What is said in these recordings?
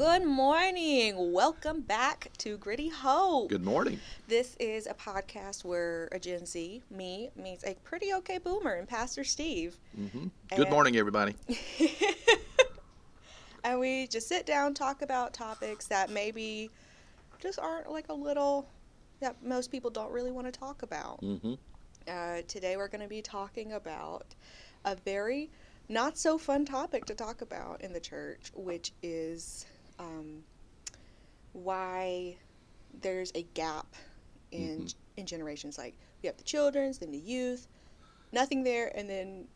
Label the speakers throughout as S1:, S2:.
S1: Good morning. Welcome back to Gritty Hope.
S2: Good morning.
S1: This is a podcast where a Gen Z, me, meets a pretty okay boomer and Pastor Steve.
S2: Mm-hmm. Good
S1: And-
S2: morning, everybody.
S1: And we just sit down, talk about topics that maybe just aren't like a little, that most people don't really want to talk about.
S2: Mm-hmm.
S1: Uh, today we're going to be talking about a very not so fun topic to talk about in the church, which is um, why there's a gap in
S2: Mhm.
S1: in generations. Like we have the children's, then the youth, nothing there, and then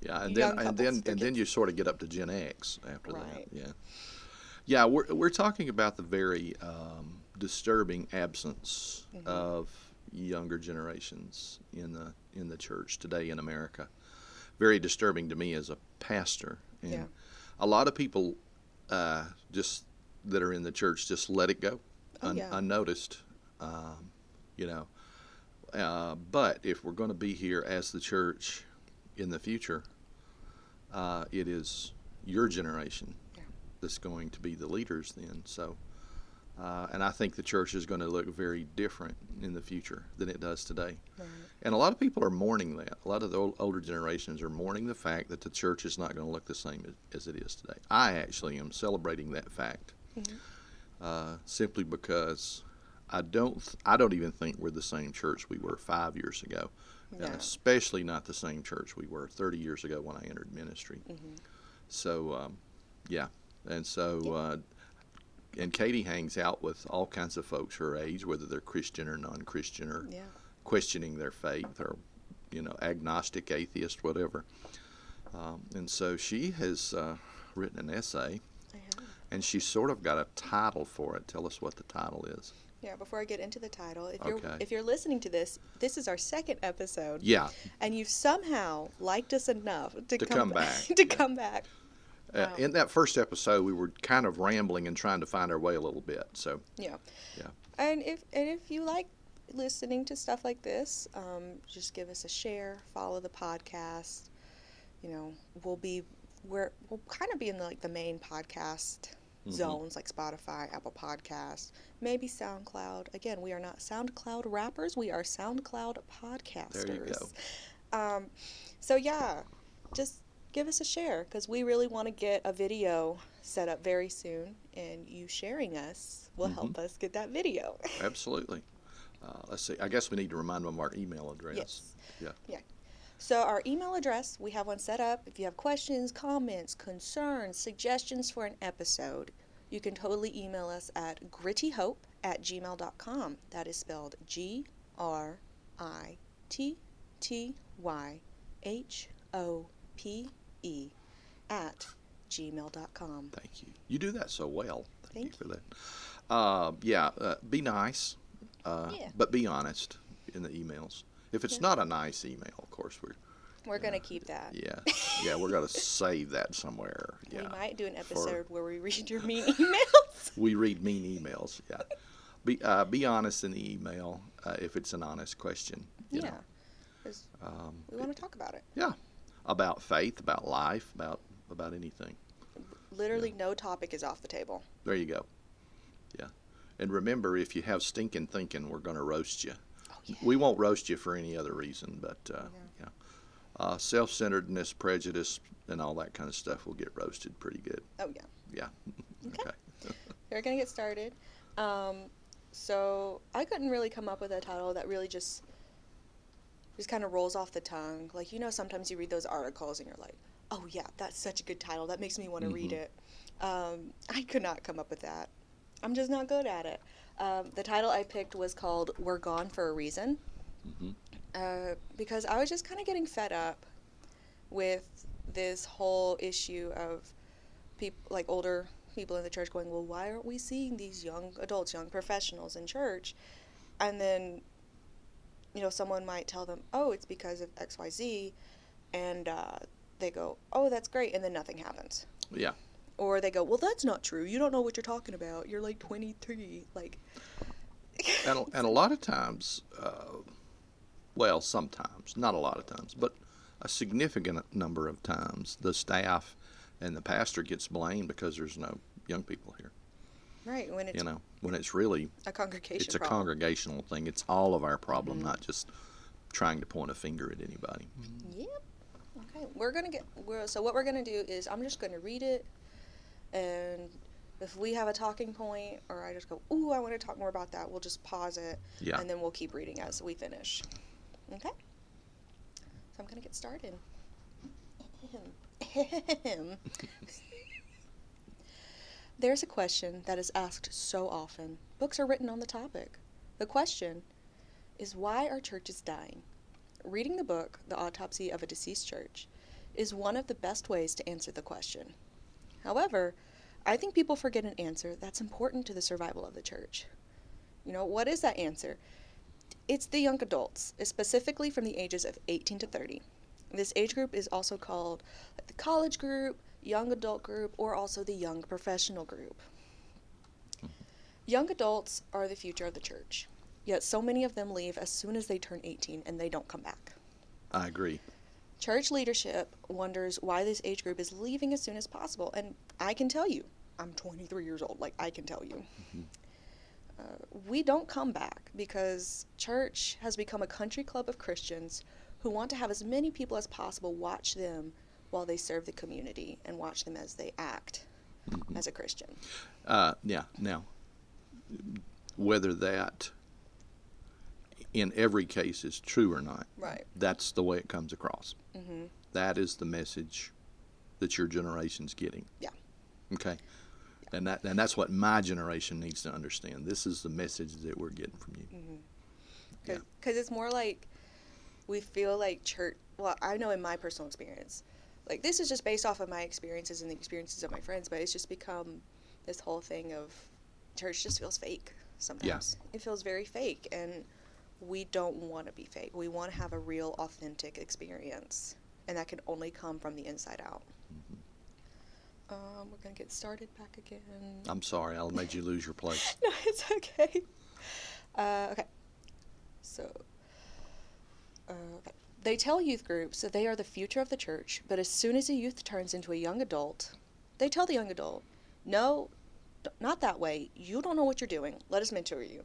S2: Yeah, and then and then and then you sort of get up to Gen X after
S1: Right.
S2: that. Yeah, yeah. We're we're talking about the very um, disturbing absence
S1: Mhm.
S2: of younger generations in the in the church today in America. Very disturbing to me as a pastor, and
S1: Yeah.
S2: a lot of people uh, just that are in the church just let it go
S1: Oh,
S2: un-
S1: yeah.
S2: unnoticed. Um, you know, uh, but if we're going to be here as the church in the future, uh, it is your generation
S1: Yeah.
S2: that's going to be the leaders then. So, uh, and I think the church is going to look very different in the future than it does today.
S1: Right.
S2: And a lot of people are mourning that. A lot of the ol- older generations are mourning the fact that the church is not going to look the same as, as it is today. I actually am celebrating that fact
S1: Mhm.
S2: uh, simply because I don't th- I don't even think we're the same church we were five years ago,
S1: No.
S2: and especially not the same church we were 30 years ago when I entered ministry.
S1: Mhm.
S2: So, um, yeah, and so. Uh, and Katie hangs out with all kinds of folks her age, whether they're Christian or non-Christian or
S1: Yeah.
S2: questioning their faith or you know agnostic atheist whatever um, and so she has uh, written an essay. And she's sort of got a title for it tell us what the title is
S1: Yeah, before I get into the title, if you're if you're listening to this, this is our second episode,
S2: yeah
S1: and you've somehow liked us enough to,
S2: To come back.
S1: to come back.
S2: uh,
S1: Wow.
S2: in that first episode we were kind of rambling and trying to find our way a little bit so
S1: Yeah.
S2: Yeah.
S1: And if and if you like listening to stuff like this, um, just give us a share, follow the podcast. You know, we'll be we're we'll kind of be in the, like the main podcast
S2: Mhm.
S1: zones like Spotify, Apple Podcasts, maybe SoundCloud. Again, we are not SoundCloud rappers. We are SoundCloud podcasters.
S2: There you go.
S1: Um, so yeah, just give us a share because we really want to get a video set up very soon, and you sharing us will help
S2: Mm-hmm.
S1: us get that video.
S2: absolutely uh, let's see i guess we need to remind them of our email address
S1: yes.
S2: yeah
S1: Yeah. So our email address, we have one set up. If you have questions, comments, concerns, suggestions for an episode, you can totally email us at grittyhope at gmail.com. That is spelled G R I T T Y H O P E at gmail.com.
S2: thank you you do that so well thank,
S1: Thank
S2: you for that uh, yeah uh, be nice uh,
S1: Yeah.
S2: but be honest in the emails if it's
S1: Yeah.
S2: not a nice email of course we're
S1: We're going to keep that.
S2: Yeah, yeah, we're gonna save that somewhere. Yeah,
S1: We might do an
S2: for-
S1: episode where we read your mean emails.
S2: we read mean emails. Yeah, be uh, be honest in the email uh, if it's an honest question.
S1: Yeah.
S2: Um,
S1: we want to talk about it.
S2: yeah, about faith, about life, about about anything.
S1: Literally, no topic is off the table.
S2: There you go. Yeah, and remember, if you have stinking thinking, we're gonna roast you. We won't roast you for any other reason, but uh,
S1: Yeah.
S2: yeah, uh, self-centeredness, prejudice, and all that kind of stuff will get roasted pretty good.
S1: Oh, yeah.
S2: Yeah.
S1: Okay.
S2: okay.
S1: We're going to get started. Um, so, I couldn't really come up with a title that really just just kind of rolls off the tongue. Like, you know, sometimes you read those articles and you're like, oh, yeah, that's such a good title. That makes me want to read
S2: Mhm.
S1: it. Um, I could not come up with that. I'm just not good at it. Um, the title I picked was called We're Gone for a Reason.
S2: hmm
S1: uh, because I was just kind of getting fed up with this whole issue of people like older people in the church going, well, why aren't we seeing these young adults, young professionals in church? And then, you know, someone might tell them, oh, it's because of X, Y, Z, and uh, they go, oh, that's great, and then nothing happens.
S2: Yeah.
S1: Or they go, well, that's not true. You don't know what you're talking about. You're like 23. Like,
S2: and, and a lot of times, uh, well, sometimes, not a lot of times, but a significant number of times, the staff and the pastor gets blamed because there's no young people here.
S1: Right. When it's
S2: You know, when it's really
S1: a congregation
S2: it's a
S1: problem.
S2: congregational thing. It's all of our problem,
S1: Mhm.
S2: not just trying to point a finger at anybody.
S1: Yep. Okay. We're gonna get. We're, so what we're gonna do is I'm just gonna read it, and if we have a talking point or I just go, ooh, I want to talk more about that, we'll just pause it,
S2: Yeah.
S1: and then we'll keep reading as we finish. Okay. So I'm gonna get started. There's a question that is asked so often. Books are written on the topic. The question is why are churches dying? Reading the book, The Autopsy of a Deceased Church, is one of the best ways to answer the question. However, I think people forget an answer that's important to the survival of the church. You know, what is that answer? It's the young adults, specifically from the ages of 18 to 30. This age group is also called the college group, young adult group, or also the young professional group. Young adults are the future of the church, yet so many of them leave as soon as they turn 18 and they don't come back.
S2: I agree.
S1: Church leadership wonders why this age group is leaving as soon as possible, and I can tell you, I'm 23 years old, like I can tell you. Uh, we don't come back because church has become a country club of Christians who want to have as many people as possible watch them while they serve the community and watch them as they act as a Christian.
S2: Uh, yeah. Now, whether that in every case is true or not,
S1: Right.
S2: that's the way it comes across.
S1: hmm
S2: That is the message that your generation's getting.
S1: Yeah.
S2: Okay. And that and that's what my generation needs to understand. This is the message that we're getting from you.
S1: Because
S2: Yeah.
S1: it's more like we feel like church. Well, I know in my personal experience, like this is just based off of my experiences and the experiences of my friends, but it's just become this whole thing of church just feels fake sometimes. It feels very fake, and we don't want to be fake. We want to have a real, authentic experience, and that can only come from the inside out. Um, we're gonna get started back again.
S2: I'm sorry, I made you lose your place.
S1: no, it's okay. Uh, okay. So, uh, okay. they tell youth groups that they are the future of the church, but as soon as a youth turns into a young adult, they tell the young adult, no, d- not that way. You don't know what you're doing. Let us mentor you.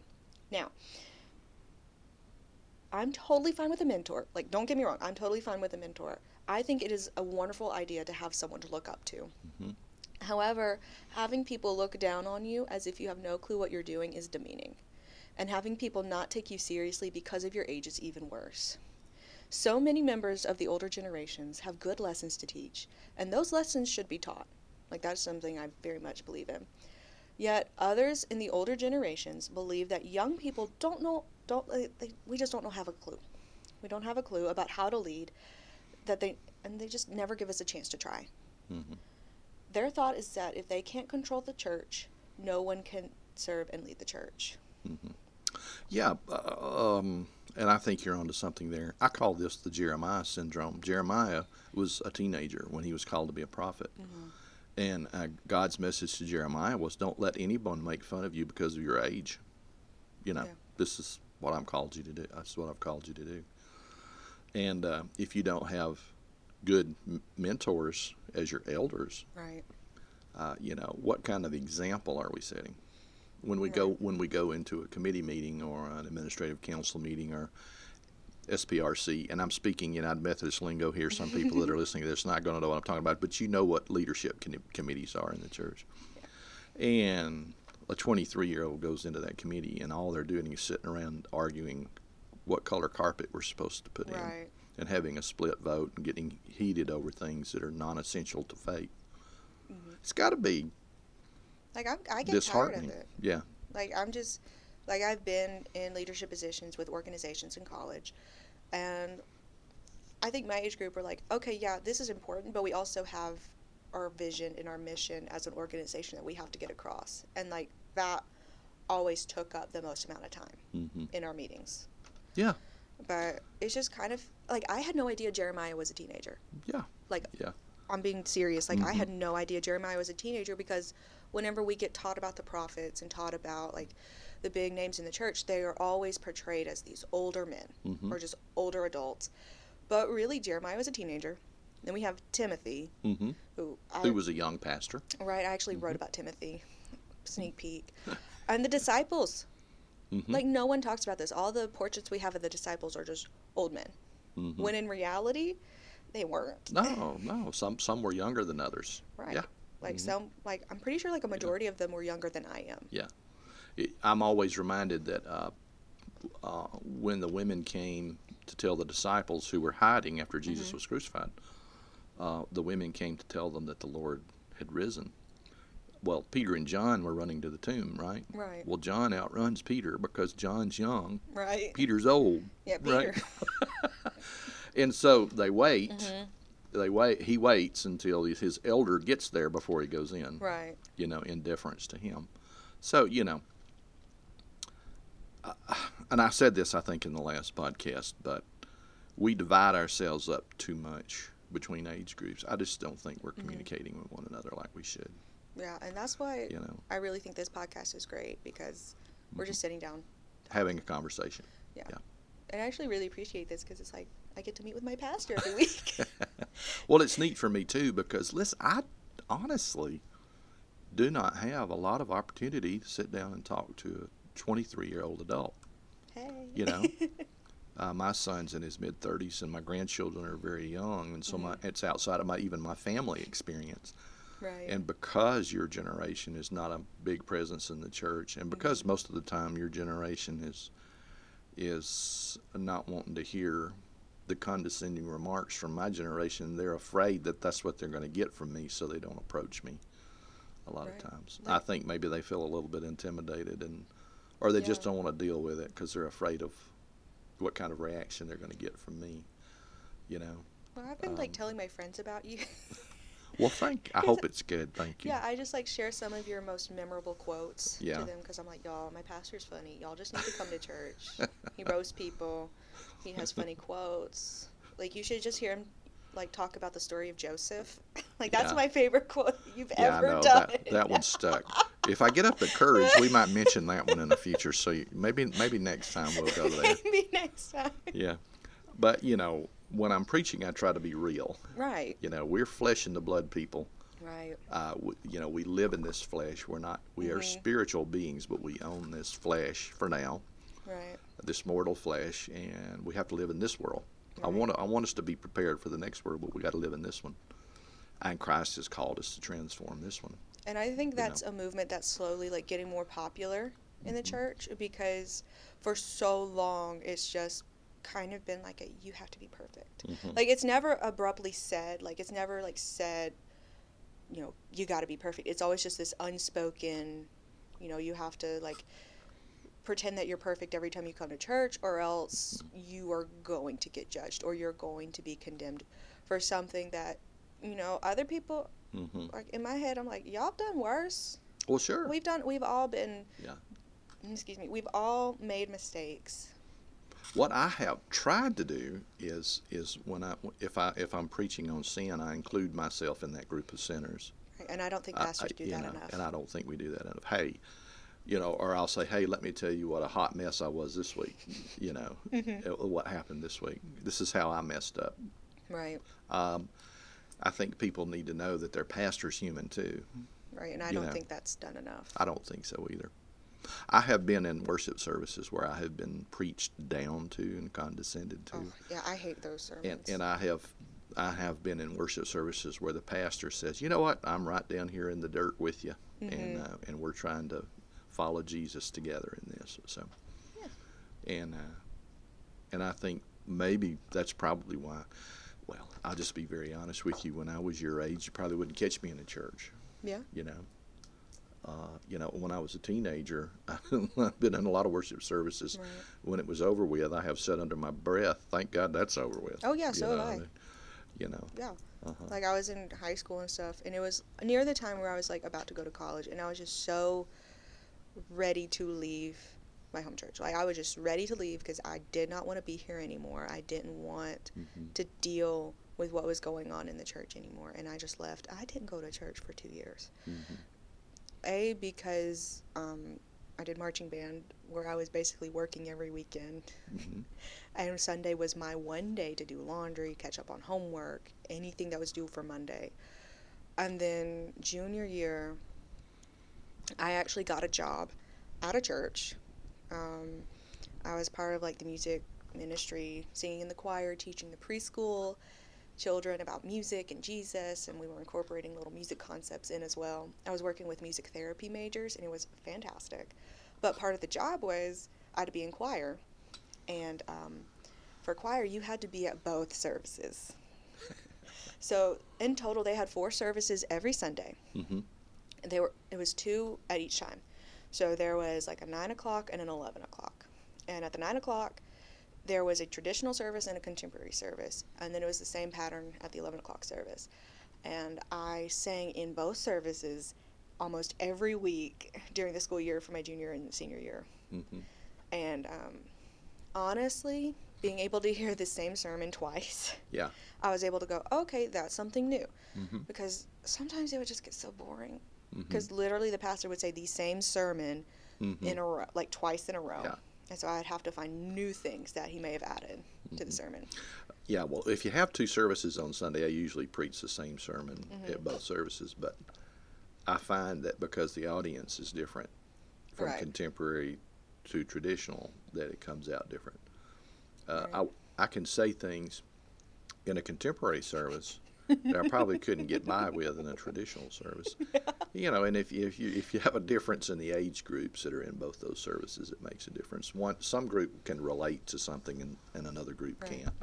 S1: Now, I'm totally fine with a mentor. Like, don't get me wrong, I'm totally fine with a mentor. I think it is a wonderful idea to have someone to look up to.
S2: Mhm.
S1: However, having people look down on you as if you have no clue what you're doing is demeaning. And having people not take you seriously because of your age is even worse. So many members of the older generations have good lessons to teach, and those lessons should be taught. Like, that's something I very much believe in. Yet, others in the older generations believe that young people don't know, don't, they, they, we just don't know, have a clue. We don't have a clue about how to lead, that they, and they just never give us a chance to try.
S2: Mhm.
S1: Their thought is that if they can't control the church, no one can serve and lead the church.
S2: Yeah, uh, um, and I think you're onto something there. I call this the Jeremiah syndrome. Jeremiah was a teenager when he was called to be a prophet. And uh, God's message to Jeremiah was don't let anyone make fun of you because of your age. You know,
S1: Yeah.
S2: this is what I'm called you to do. That's what I've called you to do. And uh, if you don't have good m- mentors as your elders,
S1: Right.
S2: uh, you know, what kind of example are we setting? When we go when we go into a committee meeting or an administrative council meeting or SPRC, and I'm speaking United Methodist lingo here. Some people that are listening to this are not going to know what I'm talking about, but you know what leadership committees are in the church. And a 23 year old goes into that committee, and all they're doing is sitting around arguing what color carpet we're supposed to put in and having a split vote and getting heated over things that are non essential to faith.
S1: Mhm.
S2: It's got to be
S1: Like I'm, I get tired of
S2: disheartening.
S1: it.
S2: Yeah.
S1: Like I'm just, like I've been in leadership positions with organizations in college, and I think my age group are like, okay, yeah, this is important, but we also have our vision and our mission as an organization that we have to get across, and like that always took up the most amount of time
S2: hmm
S1: in our meetings.
S2: Yeah.
S1: But it's just kind of like I had no idea Jeremiah was a teenager.
S2: Yeah.
S1: Like
S2: Yeah.
S1: I'm being serious. Like I
S2: Mhm.
S1: had no idea Jeremiah was a teenager because whenever we get taught about the prophets and taught about like the big names in the church, they are always portrayed as these older men
S2: Mhm.
S1: or just older adults. But really, Jeremiah was a teenager. Then we have Timothy,
S2: hmm
S1: who I,
S2: Who was a young pastor?
S1: right. I actually
S2: Mm-hmm.
S1: wrote about Timothy. Sneak peek, and the disciples.
S2: Mhm.
S1: Like no one talks about this. All the portraits we have of the disciples are just old men.
S2: Mhm.
S1: When in reality, they weren't.
S2: No, no. Some some were younger than others.
S1: Right.
S2: Yeah.
S1: Like
S2: Mhm.
S1: some, like I'm pretty sure like a majority of them were younger than I am.
S2: It, I'm always reminded that uh, uh, when the women came to tell the disciples who were hiding after Jesus
S1: Mm-hmm.
S2: was crucified, uh, the women came to tell them that the Lord had risen. Well, Peter and John were running to the tomb, right?
S1: Right.
S2: Well, John outruns Peter because John's young,
S1: Right.
S2: Peter's old,
S1: Yeah,
S2: right?
S1: Peter.
S2: and so they wait.
S1: Mhm.
S2: They wait. He waits until his- his elder gets there before he goes in.
S1: Right.
S2: you know, in deference to him. So, you know, uh, and I said this, I think, in the last podcast, but we divide ourselves up too much between age groups. I just don't think we're
S1: Mm-hmm.
S2: communicating with one another like we should,
S1: Yeah, and that's why
S2: you know,
S1: I really think this podcast is great because we're just sitting down.
S2: having a conversation. Yeah.
S1: And I actually really appreciate this because it's like I get to meet with my pastor every week.
S2: well, it's neat for me, too, because, listen, I honestly do not have a lot of opportunity to sit down and talk to a 23 year old adult.
S1: hey.
S2: You know? Uh, my son's in his mid 30s, and my grandchildren are very young, and so my, it's outside of my even my family experience.
S1: right.
S2: And because your generation is not a big presence in the church, and because most of the time your generation is is not wanting to hear the condescending remarks from my generation, they're afraid that that's what they're going to get from me, so they don't approach me. A lot
S1: Right.
S2: of times,
S1: Like-
S2: I think maybe they feel a little bit intimidated, and or they just don't want to deal with it because they're afraid of what kind of reaction they're going to get from me. You know.
S1: well, I've been like
S2: um,
S1: telling my friends about you.
S2: Well, thank. I hope it's good. Thank you.
S1: yeah, I just like share some of your most memorable quotes
S2: Yeah.
S1: to them because I'm like, y'all, my pastor's funny. Y'all just need to come to church. he roasts people. He has funny quotes. Like you should just hear him like talk about the story of Joseph. like that's
S2: Yeah.
S1: my favorite quote you've
S2: Yeah,
S1: ever
S2: I know
S1: done.
S2: that that one stuck. If I get up the courage, we might mention that one in the future. So you, maybe maybe next time we'll go there.
S1: Maybe next time.
S2: Yeah, but you know, when I'm preaching, I try to be real.
S1: Right.
S2: You know, we're flesh and the blood people.
S1: Right.
S2: Uh, we, you know, we live in this flesh. We're not. We are
S1: Mhm.
S2: spiritual beings, but we own this flesh for now,
S1: Right.
S2: this mortal flesh, and we have to live in this world. I want to, I want us to be prepared for the next world, but we got to live in this one. And Christ has called us to transform this one.
S1: And I think
S2: you know.
S1: that's a movement that's slowly like getting more popular in the
S2: Mhm.
S1: church because for so long it's just kind of been like a you have to be perfect.
S2: Mhm.
S1: Like it's never abruptly said, like it's never like said, you know, you got to be perfect. It's always just this unspoken, you know, you have to like pretend that you're perfect every time you come to church or else you are going to get judged or you're going to be condemned for something that you know other people
S2: hmm
S1: like in my head i'm like y'all have done worse
S2: Well, sure.
S1: we've done we've all been
S2: Yeah.
S1: excuse me we've all made mistakes
S2: What I have tried to do is is when I if I if I'm preaching on sin, I include myself in that group of sinners.
S1: and i don't think pastors
S2: I-
S1: do that
S2: know,
S1: enough
S2: and I don't think we do that enough. Hey, you know, or I'll say, hey, let me tell you what a hot mess I was this week. You know,
S1: Mhm.
S2: uh, what happened this week. This is how I messed up.
S1: right
S2: Um, I think people need to know that their pastor's human too.
S1: right and i
S2: You
S1: don't
S2: know.
S1: think that's done enough
S2: I don't think so either. I have been in worship services where I have been preached down to and condescended to.
S1: oh yeah i hate those
S2: and,
S1: sermons
S2: and I have I have been in worship services where the pastor says, "You know what? I'm right down here in the dirt with you, and
S1: Mhm.
S2: uh, and we're trying to follow Jesus together in this." So,
S1: Yeah.
S2: and uh, and I think maybe that's probably why. Well, I'll just be very honest with you. When I was your age, you probably wouldn't catch me in a church.
S1: Yeah.
S2: You know. Uh, you know, when I was a teenager, I've been in a lot of worship services.
S1: right
S2: When it was over with, I have said under my breath, "Thank God that's over with."
S1: oh yeah
S2: you
S1: so
S2: know,
S1: have i
S2: and, You know.
S1: yeah
S2: Uh-huh.
S1: like i was in high school and stuff and it was near the time where i was like about to go to college and i was just so ready to leave my home church like i was just ready to leave because i did not want to be here anymore i didn't want
S2: Mhm.
S1: to deal with what was going on in the church anymore and i just left i didn't go to church for two years
S2: Mhm.
S1: a because um, I did marching band where I was basically working every weekend.
S2: hmm
S1: And Sunday was my one day to do laundry, catch up on homework, anything that was due for Monday. And then junior year, I actually got a job at a church. Um, I was part of like the music ministry, singing in the choir, teaching the preschool children about music and Jesus, and we were incorporating little music concepts in as well. I was working with music therapy majors, and it was fantastic. But part of the job was I had to be in choir, and um, for choir, you had to be at both services. so in total, they had four services every Sunday.
S2: hmm
S1: They were it was two at each time. So there was like a nine o'clock and an eleven o'clock, and at the nine o'clock, there was a traditional service and a contemporary service, and then it was the same pattern at the eleven o'clock service. And I sang in both services almost every week during the school year for my junior and senior year.
S2: hmm
S1: And um, honestly, being able to hear the same sermon twice,
S2: Yeah.
S1: I was able to go, okay, that's something new.
S2: hmm
S1: Because sometimes it would just get so boring.
S2: Hmm
S1: Because literally the pastor would say the same sermon
S2: hmm
S1: in a row, like twice in a row.
S2: Yeah.
S1: And so I'd have to find new things that he may have added to the sermon.
S2: Yeah, well, if you have two services on Sunday, I usually preach the same sermon
S1: Mm-hmm.
S2: at both services, but I find that because the audience is different from
S1: Right.
S2: contemporary to traditional, that it comes out different. Uh,
S1: Right.
S2: I, I can say things in a contemporary service that I probably couldn't get by with in a traditional service. You know, and if you, if you if you have a difference in the age groups that are in both those services, it makes a difference. One some group can relate to something, and, and another group
S1: Right.
S2: can't,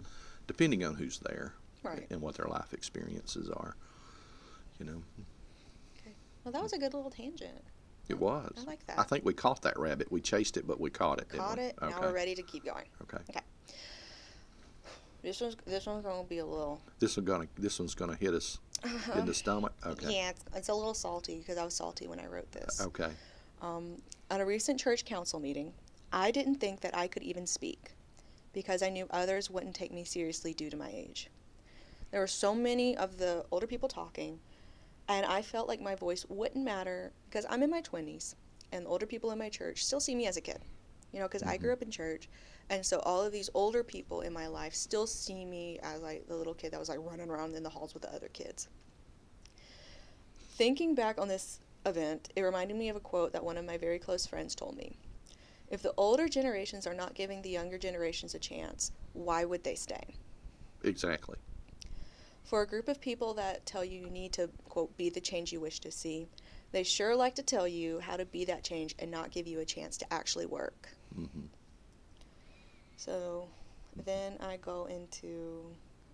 S2: depending on who's there
S1: Right.
S2: and what their life experiences are. You know, Okay.
S1: Well, that was a good little tangent.
S2: it was.
S1: I like that.
S2: I think we caught that rabbit. We chased it, but we caught it.
S1: Caught
S2: we?
S1: it.
S2: Okay.
S1: Now we're ready to keep going.
S2: Okay. Okay.
S1: This one's this one's gonna be a little.
S2: This one gonna this one's gonna hit us in the stomach. Okay.
S1: Yeah, it's, it's a little salty because I was salty when I wrote this.
S2: Okay.
S1: Um, at a recent church council meeting, I didn't think that I could even speak because I knew others wouldn't take me seriously due to my age. There were so many of the older people talking, and I felt like my voice wouldn't matter because I'm in my 20s, and the older people in my church still see me as a kid. You know, because I grew up in church, and so all of these older people in my life still see me as like the little kid that was like running around in the halls with the other kids. Thinking back on this event, it reminded me of a quote that one of my very close friends told me. If the older generations are not giving the younger generations a chance, why would they stay?
S2: Exactly.
S1: For a group of people that tell you you need to, quote, be the change you wish to see, they sure like to tell you how to be that change and not give you a chance to actually work.
S2: hmm
S1: So then I go into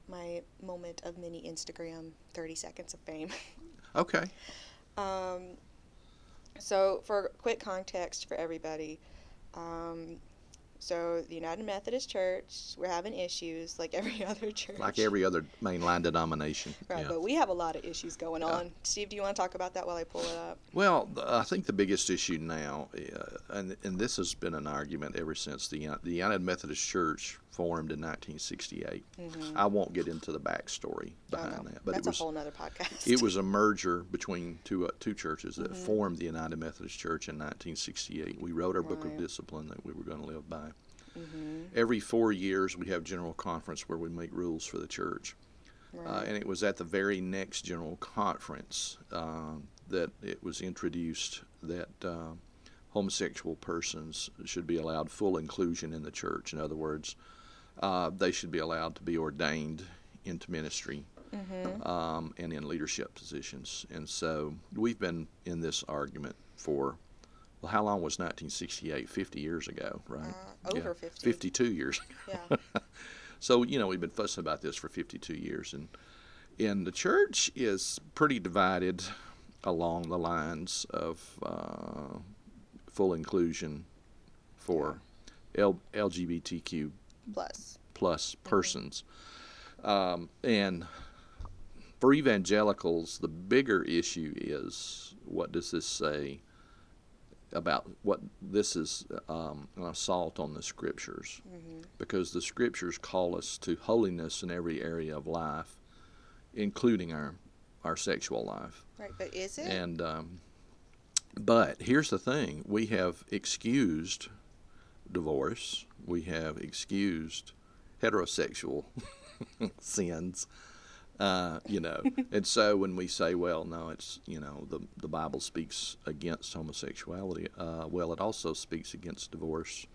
S1: my moment of mini Instagram 30 seconds of fame.
S2: Okay.
S1: Um, so, for quick context for everybody, um, so the United Methodist Church, we're having issues like every other church.
S2: Like every other mainline denomination.
S1: Right,
S2: yeah.
S1: but we have a lot of issues going on. Steve, do you want to talk about that while I pull it up?
S2: Well, I think the biggest issue now, uh, and and this has been an argument ever since the the United Methodist Church formed in 1968. I won't get into the backstory behind
S1: Mm-hmm.
S2: That, but
S1: That's
S2: it was
S1: a whole nother podcast.
S2: it was a merger between two uh, two churches
S1: Mm-hmm.
S2: that formed the United Methodist Church in 1968. We wrote our book of discipline that we were going to live by.
S1: hmm
S2: Every four years, we have general conference where we make rules for the church. Uh, and it was at the very next general conference um, that it was introduced that uh, homosexual persons should be allowed full inclusion in the church. In other words, uh, they should be allowed to be ordained into ministry
S1: Mhm.
S2: um, and in leadership positions. And so we've been in this argument for, well, how long was 1968? 50 years ago, right?
S1: Uh, over 50.
S2: 52 years
S1: Yeah.
S2: so you know we've been fussing about this for 52 years, and and the church is pretty divided along the lines of uh, full inclusion for L- LGBTQ
S1: Plus.
S2: plus persons, um, and for evangelicals, the bigger issue is what does this say about what this is um, an assault on the scriptures
S1: hmm
S2: because the scriptures call us to holiness in every area of life, including our our sexual life.
S1: Right, but is it?
S2: And um, But here's the thing we have excused divorce, we have excused heterosexual sins. Uh, you know, and so when we say, well, no, it's you know the the Bible speaks against homosexuality. Uh, well, it also speaks against divorce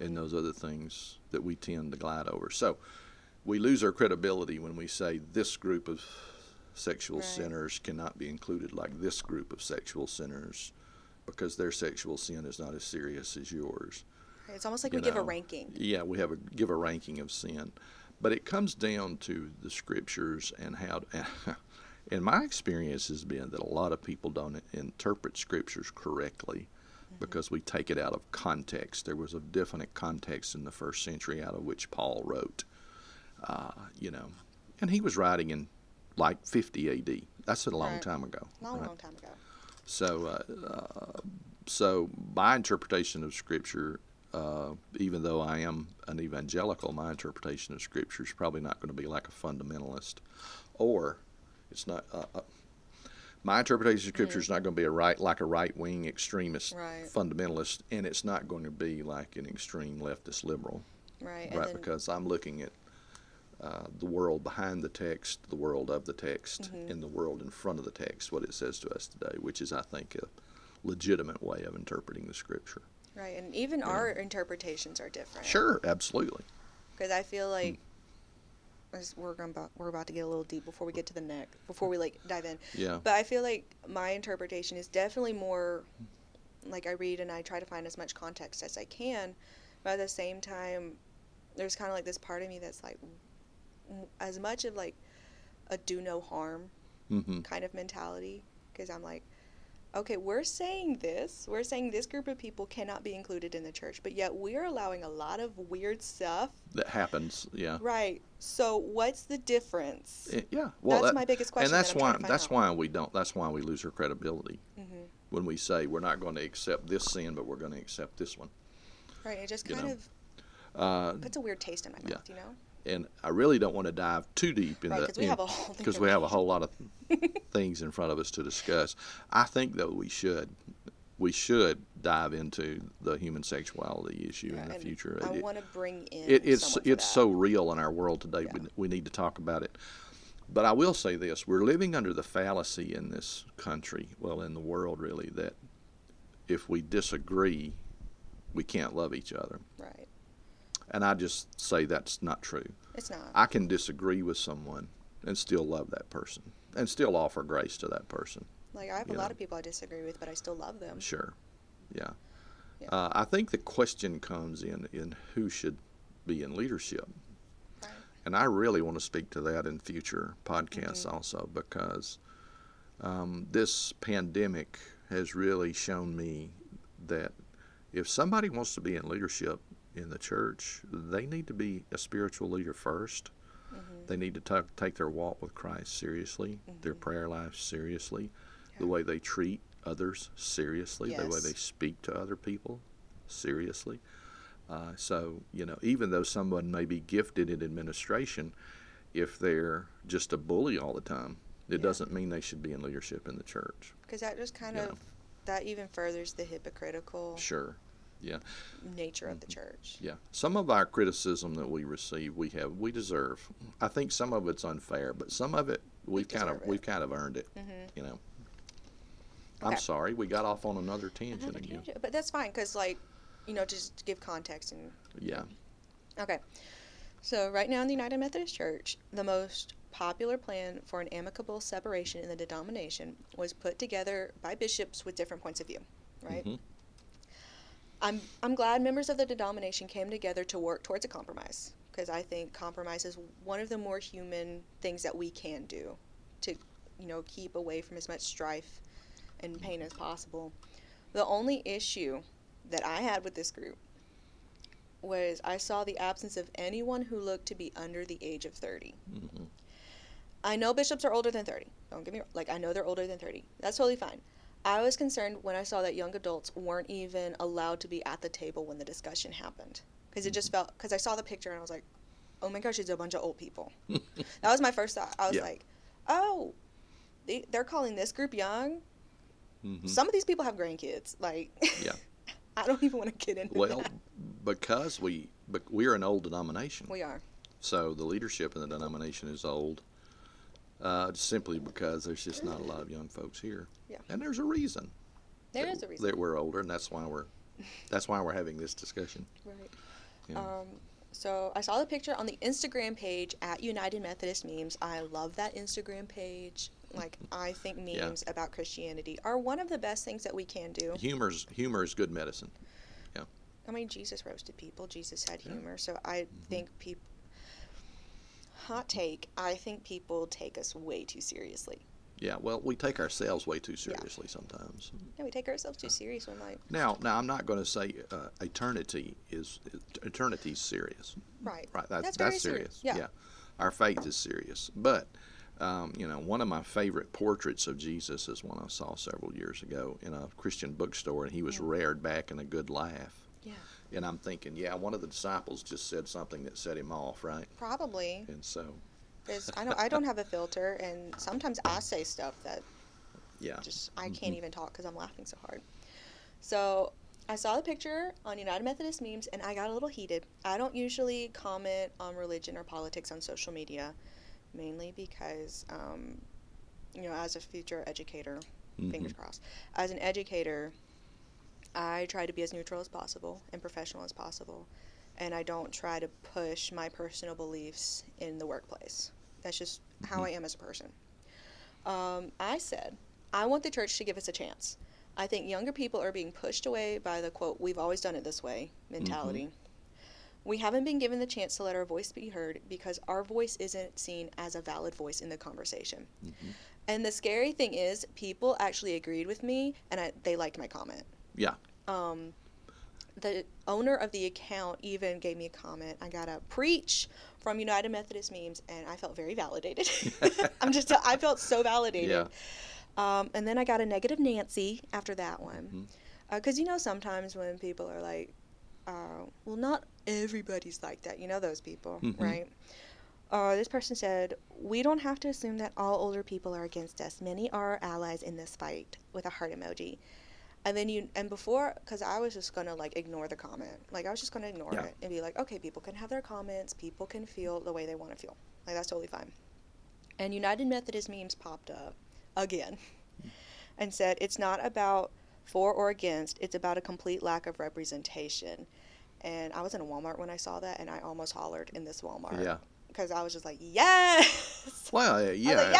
S2: and those other things that we tend to glide over. So we lose our credibility when we say this group of sexual
S1: Right.
S2: sinners cannot be included like this group of sexual sinners because their sexual sin is not as serious as yours.
S1: It's almost like
S2: you
S1: we give a ranking.
S2: Yeah, we have a give a ranking of sin, but it comes down to the scriptures and how. And my experience has been that a lot of people don't interpret scriptures correctly because we take it out of context. There was a definite context in the first century out of which Paul wrote, uh, you know, and he was writing in like 50 A.D. That's a long
S1: Right.
S2: time ago.
S1: Long,
S2: right?
S1: long time ago.
S2: So, uh, uh, so my interpretation of Scripture, uh, even though I am an evangelical, my interpretation of Scripture is probably not going to be like a fundamentalist, or it's not. Uh, uh, my interpretation of Scripture is not going to be a right like a right wing extremist
S1: Right.
S2: fundamentalist, and it's not going to be like an extreme leftist liberal,
S1: Right.
S2: Right? Because I'm looking at uh, the world behind the text, the world of the text,
S1: Mm-hmm.
S2: and the world in front of the text, what it says to us today, which is, I think, a legitimate way of interpreting the scripture.
S1: Right. And even our interpretations are different.
S2: Sure, absolutely.
S1: Because I feel like as we're going we're about to get a little deep before we get to the neck before we like dive in.
S2: Yeah.
S1: But I feel like my interpretation is definitely more like I read and I try to find as much context as I can, but at the same time, there's kind of like this part of me that's like, as much of like a do no harm
S2: hmm
S1: kind of mentality, because I'm like, okay, we're saying this, we're saying this group of people cannot be included in the church, but yet we're allowing a lot of weird stuff.
S2: That happens. Yeah.
S1: Right. So what's the difference?
S2: Eh, Yeah. Well,
S1: That's
S2: that-
S1: my biggest question
S2: And that's
S1: I'm
S2: why that's
S1: out.
S2: why we don't. That's why we lose our credibility
S1: hmm
S2: when we say we're not going to accept this sin, but we're going to accept this one.
S1: Right. It just
S2: You
S1: kind
S2: know,
S1: of
S2: Uh,
S1: puts a weird taste in my mouth.
S2: yeah.
S1: mouth, you know?
S2: And I really don't want to dive too deep in
S1: Right,
S2: the
S1: 'cause we have a whole
S2: because we have a whole lot of things in front of us to discuss. I think though we should we should dive into the human sexuality issue
S1: Yeah,
S2: in the future.
S1: I want to bring in.
S2: it, it's it's
S1: that.
S2: so real in our world today.
S1: Yeah.
S2: We, we need to talk about it. But I will say this: we're living under the fallacy in this country, well, in the world, really, that if we disagree, we can't love each other.
S1: Right.
S2: And I just say that's not true.
S1: It's not.
S2: I can disagree with someone and still love that person and still offer grace to that person.
S1: like I have a
S2: you
S1: lot of people I disagree with, but I still love them.
S2: Sure. Yeah.
S1: Yeah.
S2: Uh, I think the question comes in in who should be in leadership.
S1: Right.
S2: And I really want to speak to that in future podcasts
S1: Mhm.
S2: also because um, this pandemic has really shown me that if somebody wants to be in leadership in the church, they need to be a spiritual leader 1st
S1: Mhm.
S2: They need to ta- take their walk with Christ seriously, their
S1: Mhm.
S2: prayer life seriously, the way they treat others seriously, the way they speak to other people seriously. Uh, so, you know, even though someone may be gifted in administration, if they're just a bully all the time, it
S1: Yeah.
S2: doesn't mean they should be in leadership in the church.
S1: Because that just kind
S2: Yeah.
S1: of that even furthers the hypocritical
S2: Sure. Yeah.
S1: nature of the
S2: Mhm.
S1: church.
S2: Yeah. Some of our criticism that we receive, we have, we deserve. I think some of it's unfair, but some of it we've kind of
S1: it.
S2: we've kind of earned it.
S1: Mm-hmm.
S2: You know. I'm sorry, we got off on another tangent
S1: Another
S2: again.
S1: tangent, But that's fine because, like, you know, just to give context and
S2: Yeah.
S1: Okay. So, right now in the United Methodist Church, the most popular plan for an amicable separation in the denomination was put together by bishops with different points of view, right?
S2: Mhm.
S1: I'm, I'm glad members of the denomination came together to work towards a compromise because I think compromise is one of the more human things that we can do to, you know, keep away from as much strife and pain as possible. The only issue that I had with this group was I saw the absence of anyone who looked to be under the age of 30.
S2: Mhm.
S1: I know bishops are older than 30. Don't get me wrong. Like, I know they're older than 30. That's totally fine. I was concerned when I saw that young adults weren't even allowed to be at the table when the discussion happened. Because it just felt, because I saw the picture and I was like, oh my gosh, it's a bunch of old people. that was my first thought. I was
S2: Yeah.
S1: like, oh, they, they're calling this group young?
S2: Mhm.
S1: Some of these people have grandkids. Like,
S2: Yeah.
S1: I don't even want to get into
S2: Well,
S1: that.
S2: because we but we're an old denomination,
S1: We are.
S2: so the leadership in the denomination is old. Uh, simply because there's just not a lot of young folks here,
S1: Yeah.
S2: and there's a reason.
S1: There
S2: that,
S1: is a reason.
S2: that we're older, and that's why we're that's why we're having this discussion.
S1: Right.
S2: Yeah.
S1: Um, so I saw the picture on the Instagram page at United Methodist Memes. I love that Instagram page. Like I think
S2: Yeah.
S1: memes about Christianity are one of the best things that we can do.
S2: Humor's humor is good medicine. Yeah.
S1: I mean, Jesus roasted people. Jesus had
S2: Yeah. Mm-hmm.
S1: humor. So I think people. Hot take. I think people take us way too seriously.
S2: Yeah, well, we take ourselves way too seriously sometimes.
S1: Yeah, we take ourselves too serious when like
S2: Now, now I'm not going to say uh, eternity is eternity's serious.
S1: right.
S2: Right, that,
S1: That's
S2: that's,
S1: very
S2: serious.
S1: serious, yeah.
S2: our faith is serious. But um, you know, one of my favorite portraits of Jesus is one I saw several years ago in a Christian bookstore, and he was reared back in a good laugh.
S1: Yeah.
S2: And I'm thinking, yeah, one of the disciples just said something that set him off, right?
S1: Probably.
S2: And so,
S1: I don't. I don't have a filter, and sometimes I say stuff that
S2: yeah,
S1: just I can't even talk because I'm laughing so hard. So I saw the picture on United Methodist memes and I got a little heated. I don't usually comment on religion or politics on social media, mainly because, um, you know, as a future educator, fingers
S2: Mhm.
S1: crossed, as an educator, I try to be as neutral as possible and professional as possible. And I don't try to push my personal beliefs in the workplace. That's just how I am as a person. Um, I said, I want the church to give us a chance. I think younger people are being pushed away by the quote, we've always done it this way mentality. We haven't been given the chance to let our voice be heard because our voice isn't seen as a valid voice in the conversation.
S2: Mhm.
S1: And the scary thing is, people actually agreed with me and I, they liked my comment.
S2: yeah,
S1: Um, the owner of the account even gave me a comment. I got a preach from United Methodist memes, and I felt very validated. I'm just, I felt so validated.
S2: yeah,
S1: Um, and then I got a negative Nancy after that one. Because you know, sometimes when people are like, uh, well, not everybody's like that. You know those people,
S2: Mhm.
S1: right? Uh, this person said, We don't have to assume that all older people are against us. Many are our allies in this fight, with a heart emoji. And then you, and before, because I was just going to like ignore the comment. Like, I was just going to ignore
S2: Yeah.
S1: it and be like, okay, people can have their comments. People can feel the way they want to feel. Like, that's totally fine. And United Methodist memes popped up again hmm. and said it's not about for or against, it's about a complete lack of representation. And I was in a Walmart when I saw that, and I almost hollered in this Walmart.
S2: yeah.
S1: Because I was just like, yes!
S2: Well, yeah.
S1: like,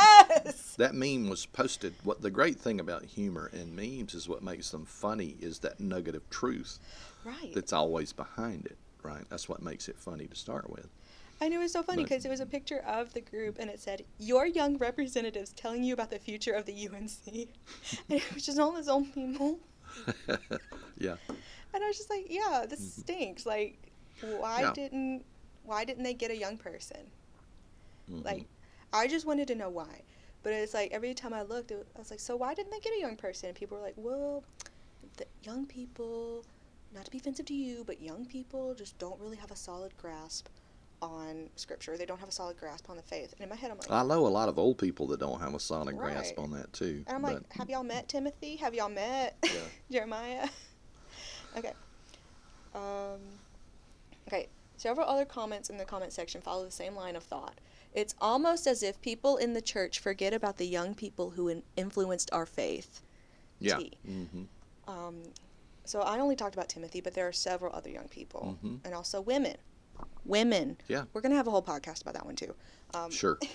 S1: yes!
S2: That meme was posted. What the great thing about humor and memes is what makes them funny is that nugget of truth
S1: Right.
S2: that's always behind it, right? That's what makes it funny to start with.
S1: And it was so funny because it was a picture of the group, and it said, Your young representatives telling you about the future of the UMC. and it was just all those old people.
S2: yeah.
S1: And I was just like, Yeah, this stinks. Like, why
S2: Yeah.
S1: didn't why didn't they get a young person?
S2: Mhm.
S1: Like, I just wanted to know why. But it's like every time I looked, it, I was like, so why didn't they get a young person? And people were like, well, the young people, not to be offensive to you, but young people just don't really have a solid grasp on scripture. They don't have a solid grasp on the faith. And in my head, I'm like,
S2: I know a lot of old people that don't have a solid grasp on that too.
S1: and I'm
S2: but
S1: like, have y'all met Timothy? Have y'all met
S2: Yeah.
S1: Jeremiah? okay. Um, okay. Several other comments in the comment section follow the same line of thought. It's almost as if people in the church forget about the young people who in- influenced our faith.
S2: yeah.
S1: T.
S2: hmm
S1: Um, so I only talked about Timothy, but there are several other young people,
S2: Mhm.
S1: and also women. Women.
S2: Yeah.
S1: We're gonna have a whole podcast about that one too. Um,
S2: Sure.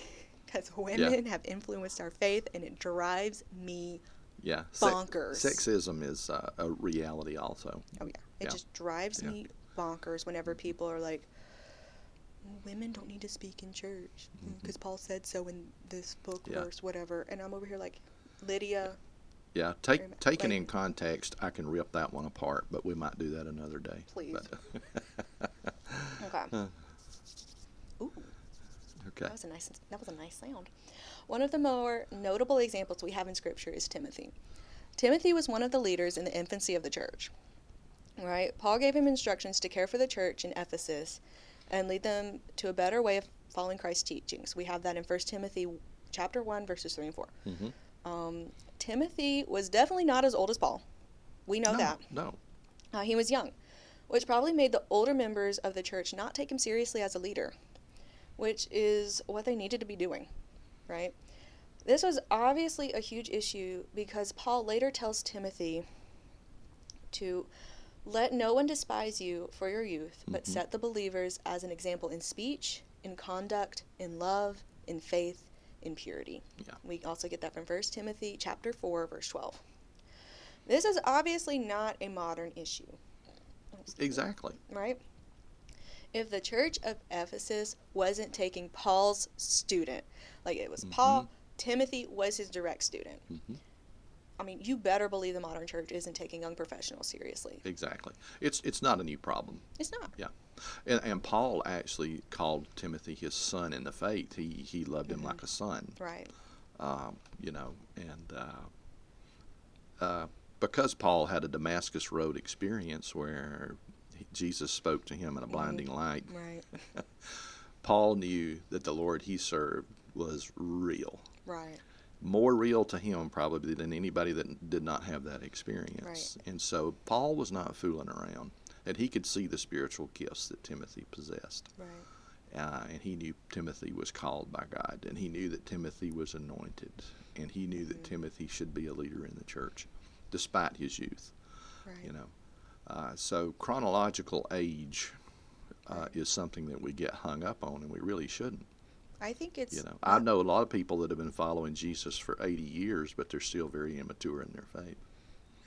S1: Because women have influenced our faith, and it drives me.
S2: Yeah.
S1: Bonkers.
S2: sexism is uh, a reality also.
S1: Oh yeah, it
S2: Yeah.
S1: just drives
S2: Yeah.
S1: me bonkers whenever people are like, "Women don't need to speak in church because Paul said so in this book
S2: Mm-hmm. Yeah.
S1: verse, whatever." And I'm over here like, Lydia,
S2: Yeah, take,
S1: much.
S2: taken
S1: Like-
S2: in context, I can rip that one apart, but we might do that another day.
S1: Please. Okay.
S2: Uh,
S1: Ooh.
S2: okay.
S1: That was a nice. That was a nice sound. One of the more notable examples we have in Scripture is Timothy. Timothy was one of the leaders in the infancy of the church. Right? Paul gave him instructions to care for the church in Ephesus and lead them to a better way of following Christ's teachings. We have that in 1 Timothy chapter 1 verses 3 and 4.
S2: hmm
S1: Um, Timothy was definitely not as old as Paul. We know
S2: no,
S1: that.
S2: No.
S1: Uh, he was young, which probably made the older members of the church not take him seriously as a leader, which is what they needed to be doing, right? This was obviously a huge issue because Paul later tells Timothy to let no one despise you for your youth, but
S2: Mhm.
S1: set the believers as an example in speech, in conduct, in love, in faith, in purity.
S2: Yeah.
S1: We also get that from 1 Timothy chapter 4 verse 12. This is obviously not a modern issue.
S2: Exactly.
S1: Right? If the church of Ephesus wasn't taking Paul's student, like it was Paul, Timothy was his direct student.
S2: hmm
S1: I mean, you better believe the modern church isn't taking young professionals seriously.
S2: Exactly. It's it's not a new problem.
S1: It's not. Yeah.
S2: And, and Paul actually called Timothy his son in the faith. He he loved him
S1: Mhm.
S2: like a son.
S1: Right.
S2: Um, you know, and uh, uh, because Paul had a Damascus Road experience where he- Jesus spoke to him in a blinding light,
S1: Right.
S2: Paul knew that the Lord he served was real.
S1: Right.
S2: More real to him probably than anybody that did not have that experience. And so Paul was not fooling around. And he could see the spiritual gifts that Timothy possessed.
S1: Right.
S2: Uh, and he knew Timothy was called by God, and he knew that Timothy was anointed, and he knew that
S1: Mhm.
S2: Timothy should be a leader in the church, despite his youth.
S1: Right.
S2: You know, uh, so chronological age uh,
S1: Right.
S2: is something that we get hung up on, and we really shouldn't.
S1: I think it's
S2: You know, I know a lot of people that have been following Jesus for 80 years, but they're still very immature in their faith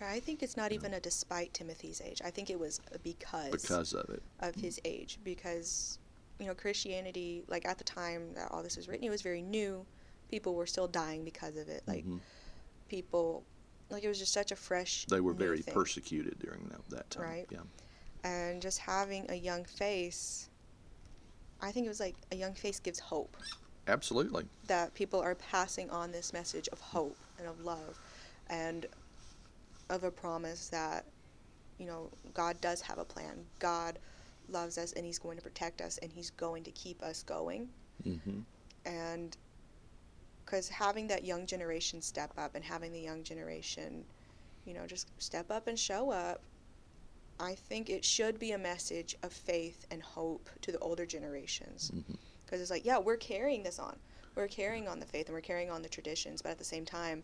S1: I think it's not even a despite Timothy's age. I think it was because,
S2: because of it.
S1: of his age because you know Christianity like at the time that all this was written it was very new. People were still dying because of it. Like
S2: Mhm.
S1: people like it was just such a fresh
S2: They were very
S1: thing.
S2: persecuted during that, that time.
S1: Right.
S2: Yeah.
S1: and just having a young face I think it was like a young face gives hope
S2: Absolutely.
S1: that people are passing on this message of hope and of love and of a promise that you know God does have a plan. God loves us and he's going to protect us and he's going to keep us going
S2: hmm
S1: and because having that young generation step up and having the young generation you know just step up and show up i think it should be a message of faith and hope to the older generations because it's like yeah we're carrying this on we're carrying on the faith and we're carrying on the traditions but at the same time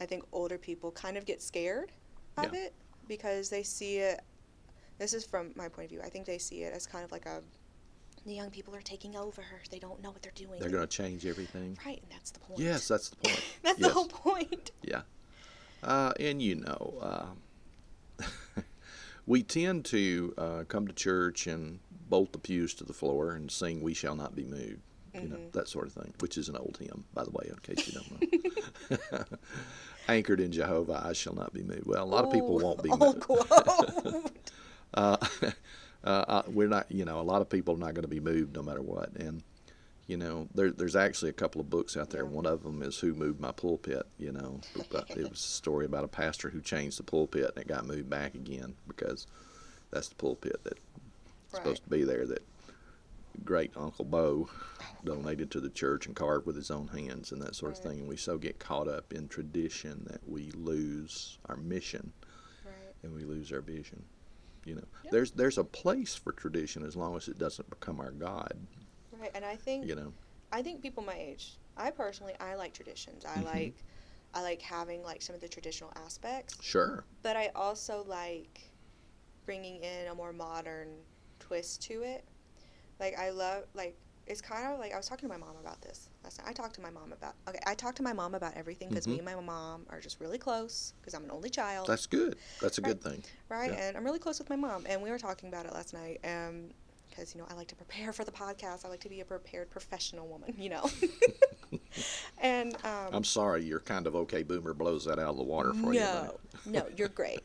S1: i think older people kind of get scared of it because they see it this is from my point of view i think they see it as kind of like a the young people are taking over they don't know what they're doing
S2: They're going to change everything.
S1: right and that's the point
S2: Yes, that's the point.
S1: that's
S2: yes.
S1: the whole point Yeah.
S2: Uh, and you know, uh, we tend to uh, come to church and bolt the pews to the floor and sing "We Shall Not Be Moved," you know
S1: Mhm.
S2: that sort of thing, which is an old hymn, by the way, in case you don't know. Anchored in Jehovah, I shall not be moved. Well, a lot of people
S1: Ooh,
S2: won't be moved.
S1: quote.
S2: Uh, uh, uh, we're not, you know, a lot of people are not going to be moved no matter what. And, you know, there, there's actually a couple of books out there.
S1: Yeah.
S2: One of them is Who Moved My Pulpit, you know. But it was a story about a pastor who changed the pulpit and it got moved back again because that's the pulpit that's
S1: right.
S2: supposed to be there that great Uncle Bo donated to the church and carved with his own hands and that sort of thing. And we so get caught up in tradition that we lose our mission
S1: right.
S2: and we lose our vision. You know,
S1: Yep.
S2: there's there's a place for tradition as long as it doesn't become our god.
S1: Right. And I think
S2: You know,
S1: I think people my age, I personally I like traditions. I
S2: Mhm.
S1: like I like having like some of the traditional aspects,
S2: sure,
S1: but I also like bringing in a more modern twist to it. Like I love like it's kind of like I was talking to my mom about this last night. I talked to my mom about okay. I talked to my mom about everything because
S2: Mhm.
S1: me and my mom are just really close because I'm an only child.
S2: that's good. That's a good thing.
S1: right?
S2: Yeah.
S1: And I'm really close with my mom, and we were talking about it last night. Um, because you know I like to prepare for the podcast. I like to be a prepared professional woman, you know. and um,
S2: I'm sorry, your kind of okay boomer blows that out of the water for you.
S1: no, no, you're great.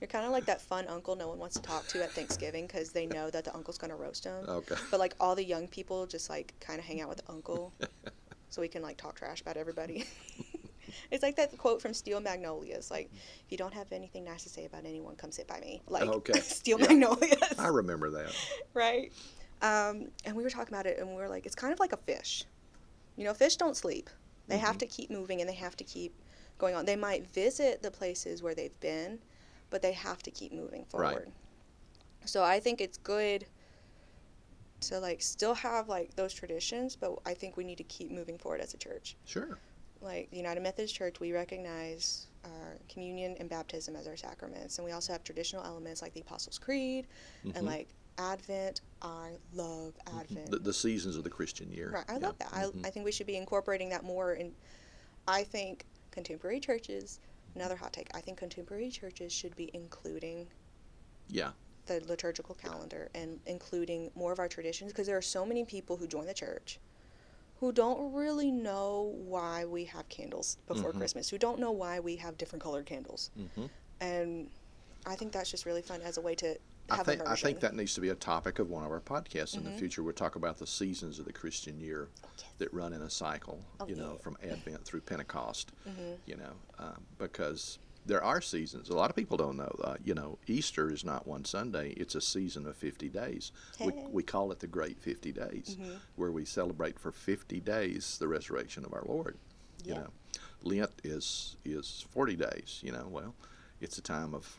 S1: You're kind of like that fun uncle no one wants to talk to at Thanksgiving because they know that the uncle's gonna roast them.
S2: Okay.
S1: But like all the young people just like kind of hang out with the uncle, so we can like talk trash about everybody. It's like that quote from Steel Magnolias, like if you don't have anything nice to say about anyone, come sit by me. Like
S2: Okay.
S1: Steel
S2: Yeah.
S1: Magnolias,
S2: I remember that.
S1: right? Um, and we were talking about it, and we were like, it's kind of like a fish. You know, fish don't sleep. They have to keep moving and they have to keep going on. They might visit the places where they've been, but they have to keep moving forward.
S2: Right.
S1: forward. So I think it's good to like still have like those traditions, but I think we need to keep moving forward as a church.
S2: Sure.
S1: Like the United Methodist Church, we recognize uh, communion and baptism as our sacraments, and we also have traditional elements like the Apostles' Creed
S2: Mhm.
S1: and like Advent. I love Advent.
S2: The, the seasons of the Christian year.
S1: Right, I
S2: Yeah.
S1: love that.
S2: Mhm.
S1: I, I think we should be incorporating that more. And I think contemporary churches, another hot take, I think contemporary churches should be including
S2: yeah.
S1: the liturgical calendar and including more of our traditions because there are so many people who join the church who don't really know why we have candles before
S2: Mhm.
S1: Christmas, who don't know why we have different colored candles.
S2: hmm
S1: And I think that's just really fun as a way to
S2: I
S1: have
S2: think I think that needs to be a topic of one of our podcasts in the
S1: Mhm.
S2: future. We'll talk about the seasons of the Christian year that run in a cycle.
S1: Oh,
S2: you know,
S1: yeah.
S2: from Advent through Pentecost.
S1: Mhm.
S2: You know, um, because there are seasons. A lot of people don't know. Uh, you know, Easter is not one Sunday; it's a season of fifty days. We, we call it the Great Fifty Days,
S1: Mhm.
S2: where we celebrate for fifty days the resurrection of our Lord. You know, Lent is is forty days. You know, well, it's a time of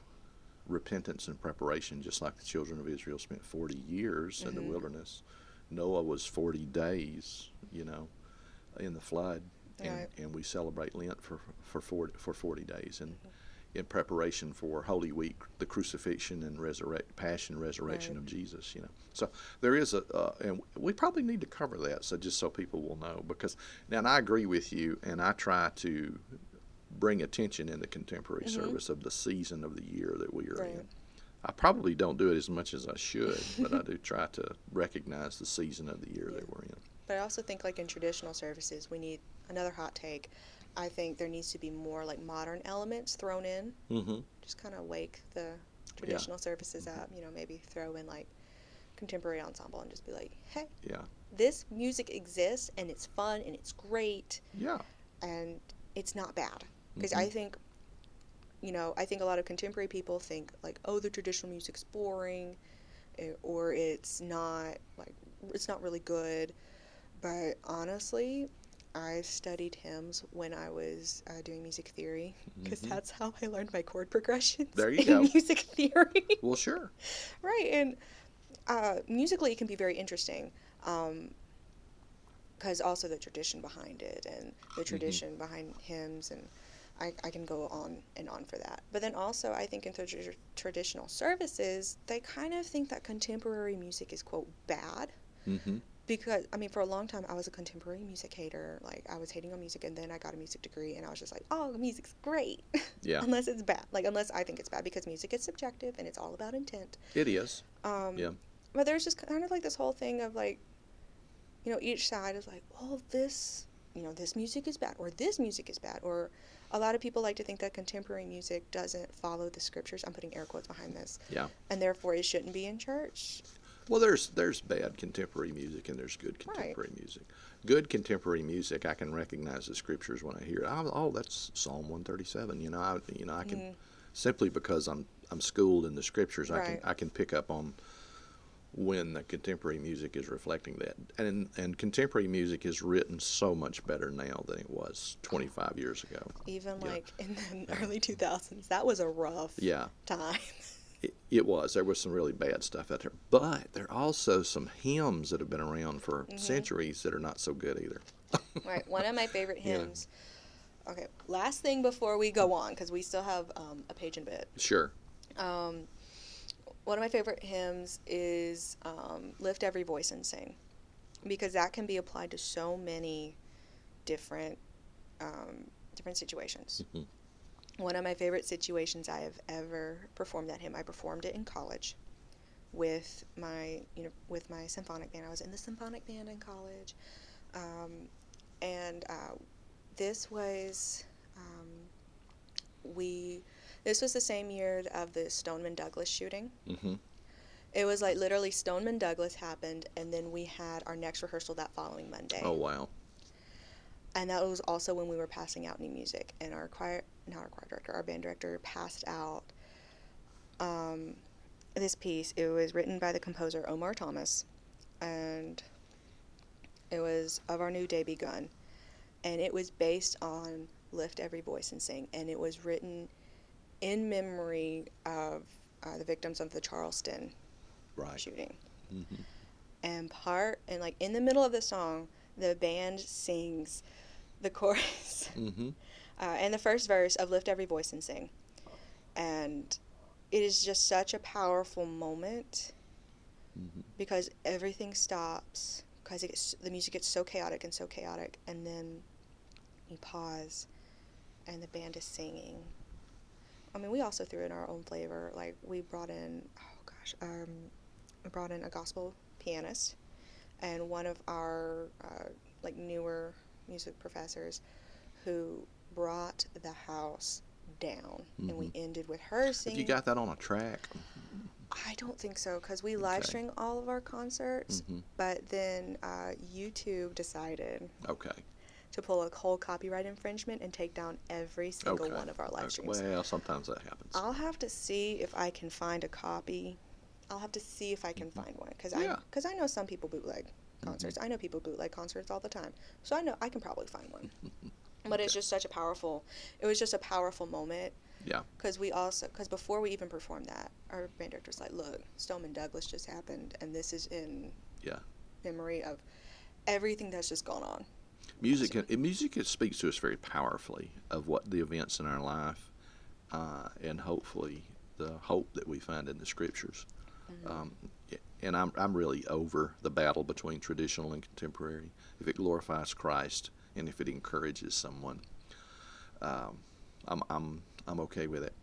S2: repentance and preparation, just like the children of Israel spent 40 years in the
S1: Mhm.
S2: wilderness. Noah was 40 days, you know, in the flood, and,
S1: Right.
S2: and we celebrate Lent for for 40, for 40 days, and
S1: Mm-hmm.
S2: In preparation for Holy Week, the crucifixion and resurrect, passion, resurrection
S1: Right.
S2: of Jesus. You know, so there is a, uh, and we probably need to cover that, so just so people will know, because now and I agree with you, and I try to bring attention in the contemporary
S1: Mhm.
S2: service of the season of the year that we are
S1: Right.
S2: in. I probably don't do it as much as I should, but I do try to recognize the season of the year that we're in.
S1: But I also think, like in traditional services, we need another hot take. I think there needs to be more like modern elements thrown in,
S2: Mm-hmm.
S1: just kind of wake the traditional services up. You know, maybe throw in like contemporary ensemble and just be like, hey,
S2: Yeah.
S1: this music exists and it's fun and it's great
S2: Yeah.
S1: and it's not bad. Because
S2: Mhm.
S1: I think, you know, I think a lot of contemporary people think like, oh, the traditional music's boring, eh, or it's not like it's not really good. But honestly, I studied hymns when I was uh, doing music theory because
S2: Mhm.
S1: that's how I learned my chord progressions.
S2: There you
S1: in
S2: go.
S1: Music theory,
S2: Well, sure.
S1: right? And uh, musically, it can be very interesting. because also the tradition behind it and the tradition behind hymns and I, I can go on and on for that but then also i think in the tr- traditional services they kind of think that contemporary music is quote bad
S2: Mm-hmm.
S1: Because i mean for a long time i was a contemporary music hater like i was hating on music and then i got a music degree and i was just like oh music's great
S2: Yeah.
S1: unless it's bad like unless i think it's bad because music is subjective and it's all about intent
S2: It is.
S1: um,
S2: Yeah.
S1: But there's just kind of like this whole thing of like, you know, each side is like, well, this, you know, this music is bad, or this music is bad, or a lot of people like to think that contemporary music doesn't follow the scriptures. I'm putting air quotes behind this,
S2: Yeah.
S1: and therefore it shouldn't be in church.
S2: Well, there's there's bad contemporary music and there's good
S1: Right.
S2: contemporary music. Good contemporary music, I can recognize the scriptures when I hear it. Oh, oh that's Psalm 137. You know, I you know I can
S1: Mhm.
S2: simply because I'm I'm schooled in the scriptures, I can I can pick up on when the contemporary music is reflecting that. And and contemporary music is written so much better now than it was 25 years ago.
S1: Even like in the early 2000s, that was a rough
S2: Yeah.
S1: time.
S2: It, it was. There was some really bad stuff out there, but there are also some hymns that have been around for
S1: Mm-hmm.
S2: centuries that are not so good either.
S1: right. One of my favorite
S2: Yeah.
S1: hymns. Okay, last thing before we go on, because we still have um, a page and a bit.
S2: Sure.
S1: Um, one of my favorite hymns is um, "Lift Every Voice and Sing," because that can be applied to so many different um, different situations.
S2: Mhm.
S1: One of my favorite situations I have ever performed that hymn. I performed it in college with my you know with my symphonic band. I was in the symphonic band in college, um, and uh, this was um, we this was the same year of the Stoneman Douglas shooting.
S2: hmm
S1: It was like literally Stoneman Douglas happened, and then we had our next rehearsal that following Monday.
S2: Oh wow.
S1: And that was also when we were passing out new music, and our choir, not our choir director, our band director passed out um, this piece. It was written by the composer Omar Thomas, and it was of our new day begun. and it was based on Lift Every Voice and Sing, and it was written in memory of uh, the victims of the Charleston
S2: Right.
S1: shooting.
S2: hmm
S1: And part, and like in the middle of the song, the band sings the chorus.
S2: Hmm
S1: uh, and the first verse of Lift Every Voice and Sing. And it is just such a powerful moment
S2: hmm
S1: because everything stops because it gets, the music gets so chaotic and so chaotic and then you pause and the band is singing. I mean we also threw in our own flavor like we brought in oh gosh um, we brought in a gospel pianist and one of our uh, like newer music professors who brought the house down and we ended with her singing
S2: you got that on a track?
S1: I don't think so because we live stream all of our concerts,
S2: hmm
S1: but then uh, YouTube decided
S2: Okay.
S1: to pull a whole copyright infringement and take down every single
S2: Okay.
S1: one of our live
S2: Okay.
S1: streams.
S2: Well, sometimes that happens.
S1: I'll have to see if I can find a copy. I'll have to see if I can find one because I
S2: Yeah.
S1: because I know some people bootleg concerts. I know people bootleg concerts all the time, so I know I can probably find one. But it's just such a powerful. It was just a powerful moment
S2: Yeah.
S1: because we also because before we even performed that, our band director was like, "Look, Stoneman Douglas just happened, and this is in
S2: Yeah.
S1: memory of everything that's just gone on."
S2: Music, can, music it speaks to us very powerfully of what the events in our life, uh, and hopefully the hope that we find in the scriptures. Um, and I'm I'm really over the battle between traditional and contemporary. If it glorifies Christ and if it encourages someone, um, I'm I'm I'm okay with it.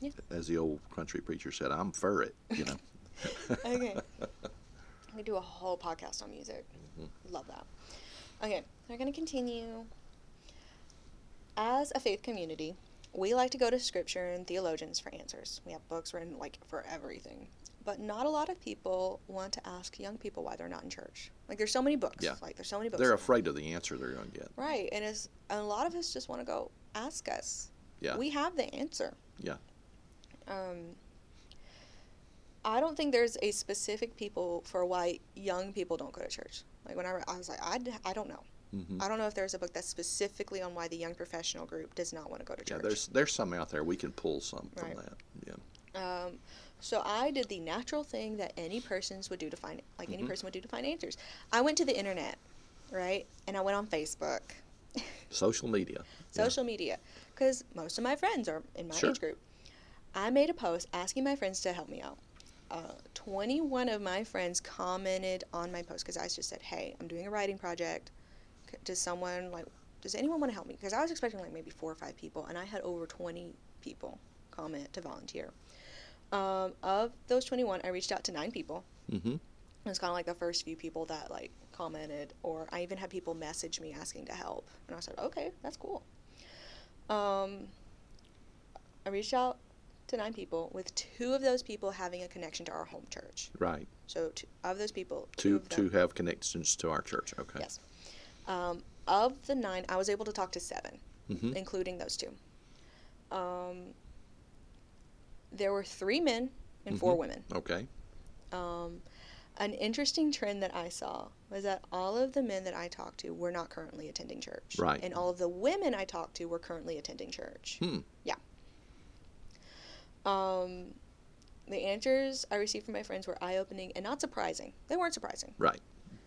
S1: Yeah.
S2: As the old country preacher said, I'm for it. You know.
S1: Okay. We do a whole podcast on music. Love that. Okay, we're going to continue. As a faith community, we like to go to scripture and theologians for answers. We have books written like for everything. But not a lot of people want to ask young people why they're not in church. Like there's so many books.
S2: Yeah.
S1: Like there's so many books.
S2: They're afraid of the answer they're going to get.
S1: Right, and it's and a lot of us just want to go ask us.
S2: Yeah.
S1: We have the answer.
S2: Yeah.
S1: Um, I don't think there's a specific people for why young people don't go to church. Like when I, I was like, I, I don't know.
S2: Mm-hmm.
S1: I don't know if there's a book that's specifically on why the young professional group does not want to go to church. Yeah.
S2: There's there's some out there we can pull some from
S1: Right.
S2: that. Yeah.
S1: Um, so I did the natural thing that any persons would do to find, like any
S2: Mhm.
S1: person would do to find answers. I went to the internet, right, and I went on Facebook,
S2: Social media. Yeah.
S1: social media, because most of my friends are in my
S2: Sure.
S1: age group. I made a post asking my friends to help me out. Uh, 21 of my friends commented on my post because I just said, "Hey, I'm doing a writing project. Does someone like? Does anyone want to help me?" Because I was expecting like maybe four or five people, and I had over 20 people comment to volunteer. Um, of those 21, I reached out to nine people.
S2: Mm-hmm.
S1: It was kind of like the first few people that like commented, or I even had people message me asking to help, and I said, "Okay, that's cool." Um, I reached out to nine people, with two of those people having a connection to our home church.
S2: Right.
S1: So, two, of those people, two
S2: To
S1: of them,
S2: to have connections to our church. Okay.
S1: yes. Um, of the nine, I was able to talk to 7
S2: Mm-hmm.
S1: including those two. Um, there were three men and four
S2: Mhm.
S1: women.
S2: Okay.
S1: Um, an interesting trend that I saw was that all of the men that I talked to were not currently attending church.
S2: Right.
S1: And all of the women I talked to were currently attending church.
S2: Hmm. Yeah.
S1: Um, the answers I received from my friends were eye opening and not surprising. They weren't surprising.
S2: Right.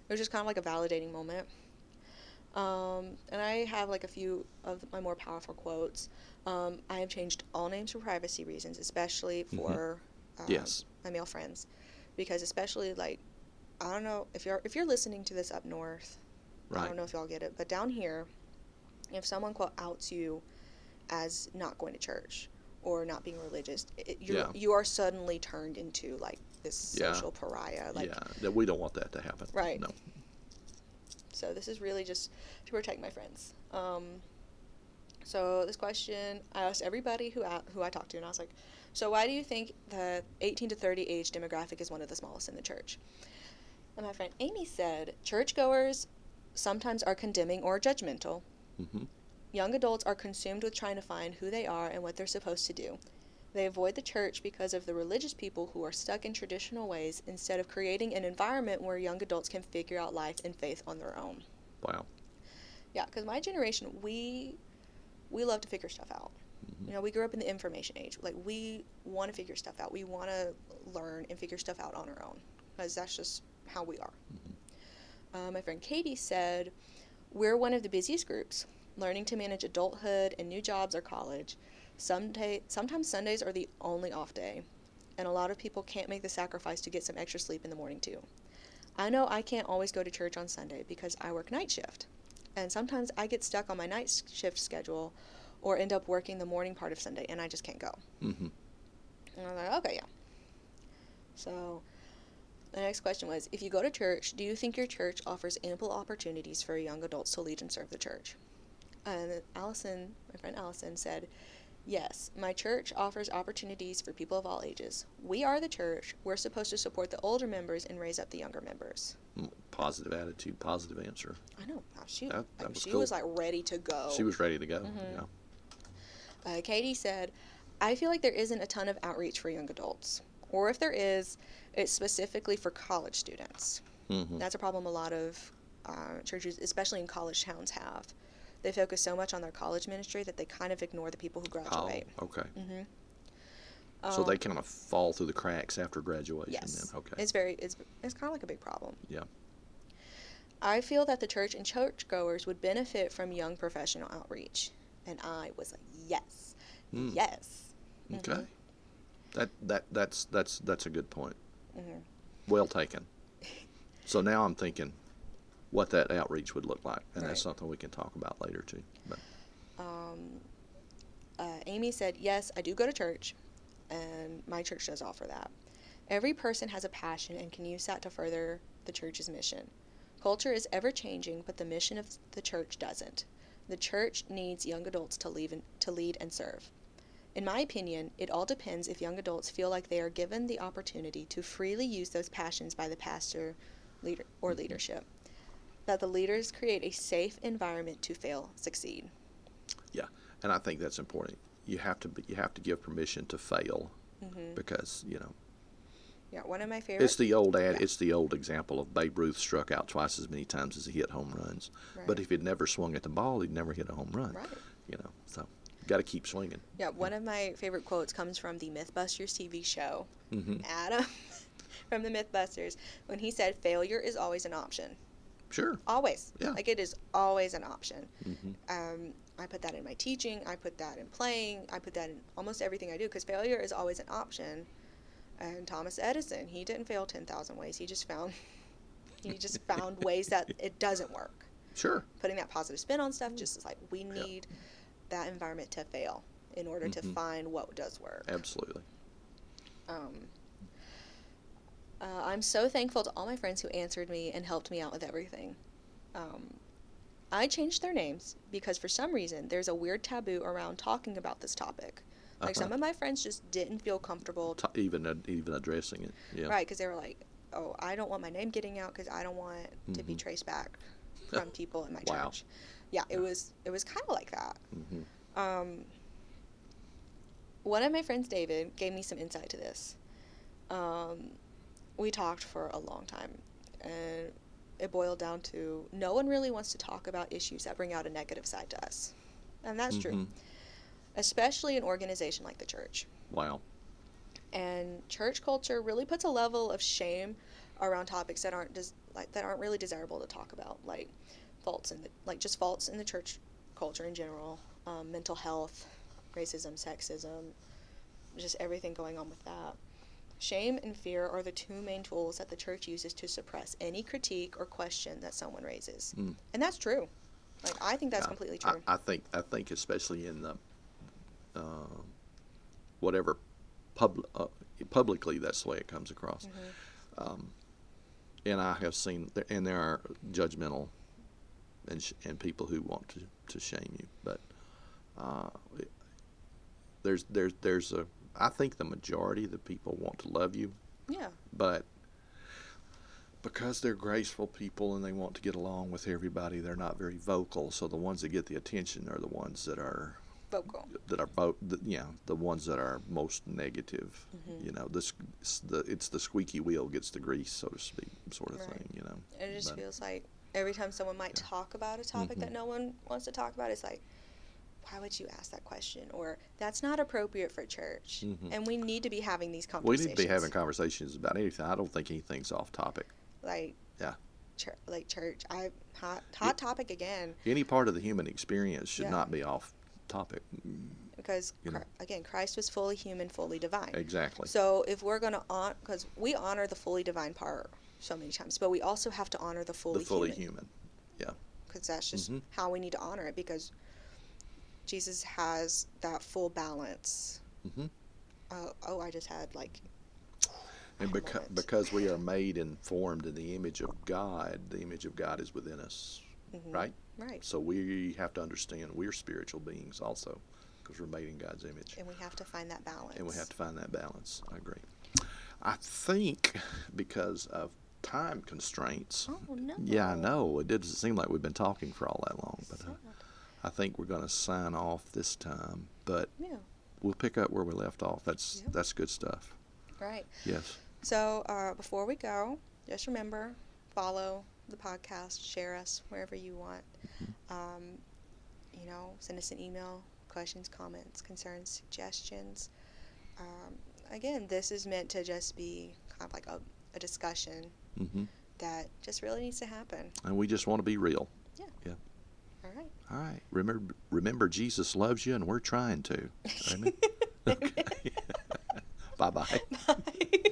S1: It was just kind of like a validating moment. Um, and I have like a few of my more powerful quotes. Um, I have changed all names for privacy reasons, especially
S2: Mhm.
S1: for um,
S2: Yes.
S1: my male friends, because especially like I don't know if you're if you're listening to this up north, I don't know if y'all get it, but down here, if someone quote outs you as not going to church or not being religious, it, you're,
S2: Yeah.
S1: you are suddenly turned into like this
S2: Yeah.
S1: social pariah. Like
S2: yeah. That we don't want that to happen.
S1: Right.
S2: No.
S1: So this is really just to protect my friends. Um, so this question I asked everybody who I, who I talked to, and I was like, "So why do you think the 18 to 30 age demographic is one of the smallest in the church?" And my friend Amy said, "Churchgoers sometimes are condemning or judgmental.
S2: Mm-hmm.
S1: Young adults are consumed with trying to find who they are and what they're supposed to do. They avoid the church because of the religious people who are stuck in traditional ways instead of creating an environment where young adults can figure out life and faith on their own."
S2: Wow.
S1: Yeah, because my generation, we we love to figure stuff out.
S2: Mm-hmm.
S1: You know, we grew up in the information age. Like we want to figure stuff out. We want to learn and figure stuff out on our own because that's just how we are. Uh, my friend Katie said, "We're one of the busiest groups, learning to manage adulthood and new jobs or college. Some day, sometimes Sundays are the only off day, and a lot of people can't make the sacrifice to get some extra sleep in the morning too. I know I can't always go to church on Sunday because I work night shift, and sometimes I get stuck on my night shift schedule, or end up working the morning part of Sunday, and I just can't go."
S2: Mm-hmm.
S1: And I was like, okay, yeah. So the next question was if you go to church, do you think your church offers ample opportunities for young adults to lead and serve the church? And Allison, my friend Allison, said, Yes, my church offers opportunities for people of all ages. We are the church. We're supposed to support the older members and raise up the younger members.
S2: Positive attitude, positive answer.
S1: I know. Wow, she,
S2: That- that
S1: like,
S2: was
S1: she
S2: cool.
S1: was like ready to go.
S2: She was ready to go.
S1: Mhm.
S2: Yeah.
S1: Uh, Katie said, I feel like there isn't a ton of outreach for young adults. Or if there is, it's specifically for college students.
S2: Mm-hmm.
S1: That's a problem a lot of uh, churches, especially in college towns, have. They focus so much on their college ministry that they kind of ignore the people who
S2: Oh,
S1: graduate.
S2: okay.
S1: Mm-hmm.
S2: so they kind of fall through the cracks after graduation.
S1: Yes.
S2: Then. Okay.
S1: It's very, it's, it's kind of like a big problem.
S2: Yeah.
S1: I feel that the church and churchgoers would benefit from young professional outreach. And I was like, yes,
S2: Mm.
S1: yes.
S2: Okay.
S1: Mhm.
S2: That that that's that's that's a good point.
S1: Mhm.
S2: Well taken. So now I'm thinking what that outreach would look like, and
S1: Right.
S2: that's something we can talk about later too. But
S1: Um, uh, Amy said, Yes, I do go to church, and my church does offer that. Every person has a passion and can use that to further the church's mission. Culture is ever changing, but the mission of the church doesn't. The church needs young adults to lead and, to lead and serve. In my opinion, it all depends if young adults feel like they are given the opportunity to freely use those passions by the pastor leader or leadership. That the leaders create a safe environment to fail, succeed.
S2: yeah, and I think that's important. You have to be, you have to give permission to fail
S1: hmm
S2: because you know
S1: Yeah, one of my favorite.
S2: it's the old ad.
S1: Yeah.
S2: It's the old example of Babe Ruth struck out twice as many times as he hit home runs. But if he'd never swung at the ball, he'd never hit a home run.
S1: Right.
S2: You know, so got to keep swinging.
S1: Yeah, one of my favorite quotes comes from the MythBusters TV show.
S2: hmm
S1: Adam from the MythBusters when he said, "Failure is always an option.
S2: Sure.
S1: Always.
S2: Yeah.
S1: Like it is always an option."
S2: hmm
S1: Um, I put that in my teaching. I put that in playing. I put that in almost everything I do because failure is always an option. And Thomas Edison, he didn't fail ten thousand ways. He just found he just found ways that it doesn't work.
S2: Sure.
S1: putting that positive spin on stuff just is like we need that environment to fail in order to
S2: Mhm.
S1: find what does work.
S2: Absolutely.
S1: Um, uh, I'm so thankful to all my friends who answered me and helped me out with everything. Um, I changed their names because for some reason there's a weird taboo around talking about this topic. Like some
S2: Uh-huh.
S1: of my friends just didn't feel comfortable,
S2: even ad- even addressing it. Yeah.
S1: right? Because they were like, "Oh, I don't want my name getting out because I don't want to be
S2: Mhm.
S1: traced back from people in my
S2: Wow.
S1: church." Yeah, it was it was kind of like that.
S2: hmm
S1: Um, one of my friends, David, gave me some insight to this. Um, we talked for a long time, and it boiled down to no one really wants to talk about issues that bring out a negative side to us. And that's true,
S2: Mhm.
S1: especially an organization like the church.
S2: Wow.
S1: And church culture really puts a level of shame around topics that aren't des- like that aren't really desirable to talk about, like faults in the like just faults in the church culture in general, um, mental health, racism, sexism, just everything going on with that. Shame and fear are the two main tools that the church uses to suppress any critique or question that someone raises,
S2: Mm.
S1: and that's true. Like I think that's
S2: I-
S1: completely true.
S2: I think I think especially in the uh, whatever pub, uh, publicly that's the way it comes across.
S1: Mm-hmm.
S2: Um, and I have seen and there are judgmental and sh- and people who want to, to shame you, but uh, there's there's there's a I think the majority of the people want to love you,
S1: yeah,
S2: but because they're graceful people and they want to get along with everybody, they're not very vocal. So the ones that get the attention are the ones that are
S1: vocal.
S2: that are vo- the, you know the ones that are most negative.
S1: Mhm.
S2: You know, this the it's the squeaky wheel gets the grease, so to speak, sort of
S1: Right.
S2: thing. You know,
S1: It just
S2: But-
S1: feels like Every time someone might talk about a topic that no one wants to talk about, it's like, why would you ask that question? Or that's not appropriate for church.
S2: Mhm.
S1: And we need to be having these conversations.
S2: We need to be having conversations about anything. I don't think anything's off topic.
S1: like
S2: Yeah.
S1: chur- like church. I hot hot topic again
S2: Any part of the human experience should
S1: Yeah.
S2: not be off topic.
S1: because
S2: You know.
S1: Again, Christ was fully human, fully divine.
S2: Exactly.
S1: So if we're gonna on, because we honor the fully divine part so many times, but we also have to honor the fully human.
S2: the fully
S1: human.
S2: human. Yeah.
S1: because that's just
S2: Mhm.
S1: how we need to honor it because Jesus has that full balance.
S2: Mhm.
S1: Uh, oh, I just had like
S2: And
S1: I
S2: beca- because we are made and formed in the image of God, the image of God is within us,
S1: mhm,
S2: right?
S1: right,
S2: So we have to understand we're spiritual beings also because we're made in God's image.
S1: and we have to find that balance.
S2: And we have to find that balance. I agree. I think because of time constraints.
S1: Oh no.
S2: Yeah, I know. It doesn't seem like we've been talking for all that long, but uh. I think we're going to sign off this time. But
S1: yeah,
S2: we'll pick up where we left off. That's
S1: Yep.
S2: that's good stuff.
S1: right.
S2: Yes.
S1: So uh, before we go, just remember follow the podcast, share us wherever you want.
S2: Mm-hmm.
S1: Um, you know, send us an email, questions, comments, concerns, suggestions. Um, again, this is meant to just be kind of like a, a discussion
S2: hmm
S1: that just really needs to happen.
S2: And we just want to be real.
S1: All right.
S2: All right. Remember, remember, Jesus loves you, and we're trying to. Amen. Okay. bye bye.
S1: Bye.